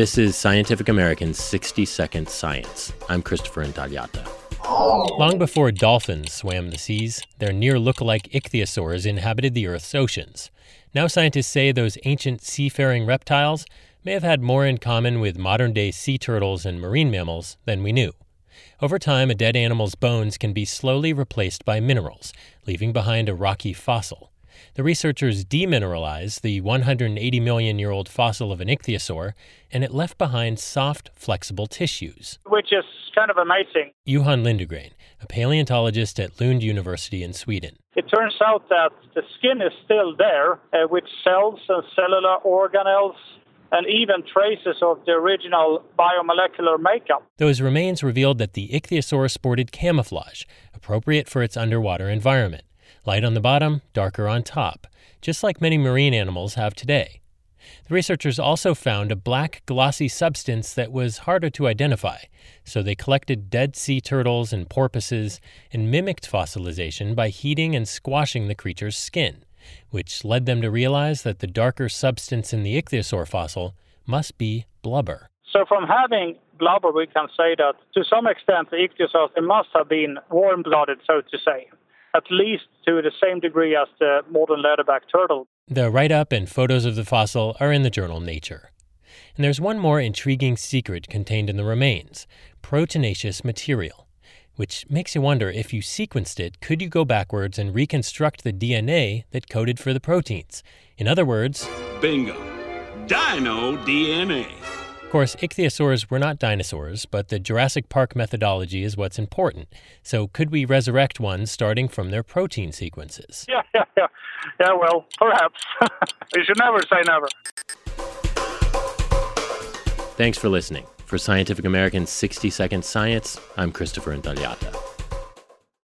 This is Scientific American's 60 Second Science. I'm Christopher Intagliata. Long before dolphins swam the seas, their near look-alike ichthyosaurs inhabited the Earth's oceans. Now scientists say those ancient seafaring reptiles may have had more in common with modern-day sea turtles and marine mammals than we knew. Over time, a dead animal's bones can be slowly replaced by minerals, leaving behind a rocky fossil. The researchers demineralized the 180 million year old fossil of an ichthyosaur, and it left behind soft, flexible tissues. Which is kind of amazing. Johan Lindgren, a paleontologist at Lund University in Sweden. It turns out that the skin is still there, uh, with cells and cellular organelles and even traces of the original biomolecular makeup. Those remains revealed that the ichthyosaur sported camouflage, appropriate for its underwater environment light on the bottom, darker on top, just like many marine animals have today. The researchers also found a black, glossy substance that was harder to identify, so they collected dead sea turtles and porpoises and mimicked fossilization by heating and squashing the creature's skin, which led them to realize that the darker substance in the ichthyosaur fossil must be blubber. So, from having blubber, we can say that to some extent the ichthyosaurs must have been warm blooded, so to say at least to the same degree as the modern leatherback turtle. The write up and photos of the fossil are in the journal Nature. And there's one more intriguing secret contained in the remains proteinaceous material, which makes you wonder if you sequenced it, could you go backwards and reconstruct the DNA that coded for the proteins? In other words, bingo, dino DNA. Of course, ichthyosaurs were not dinosaurs, but the Jurassic Park methodology is what's important. So, could we resurrect one starting from their protein sequences? Yeah, yeah, yeah. Yeah, well, perhaps. you should never say never. Thanks for listening. For Scientific American's 60 Second Science, I'm Christopher Intagliata.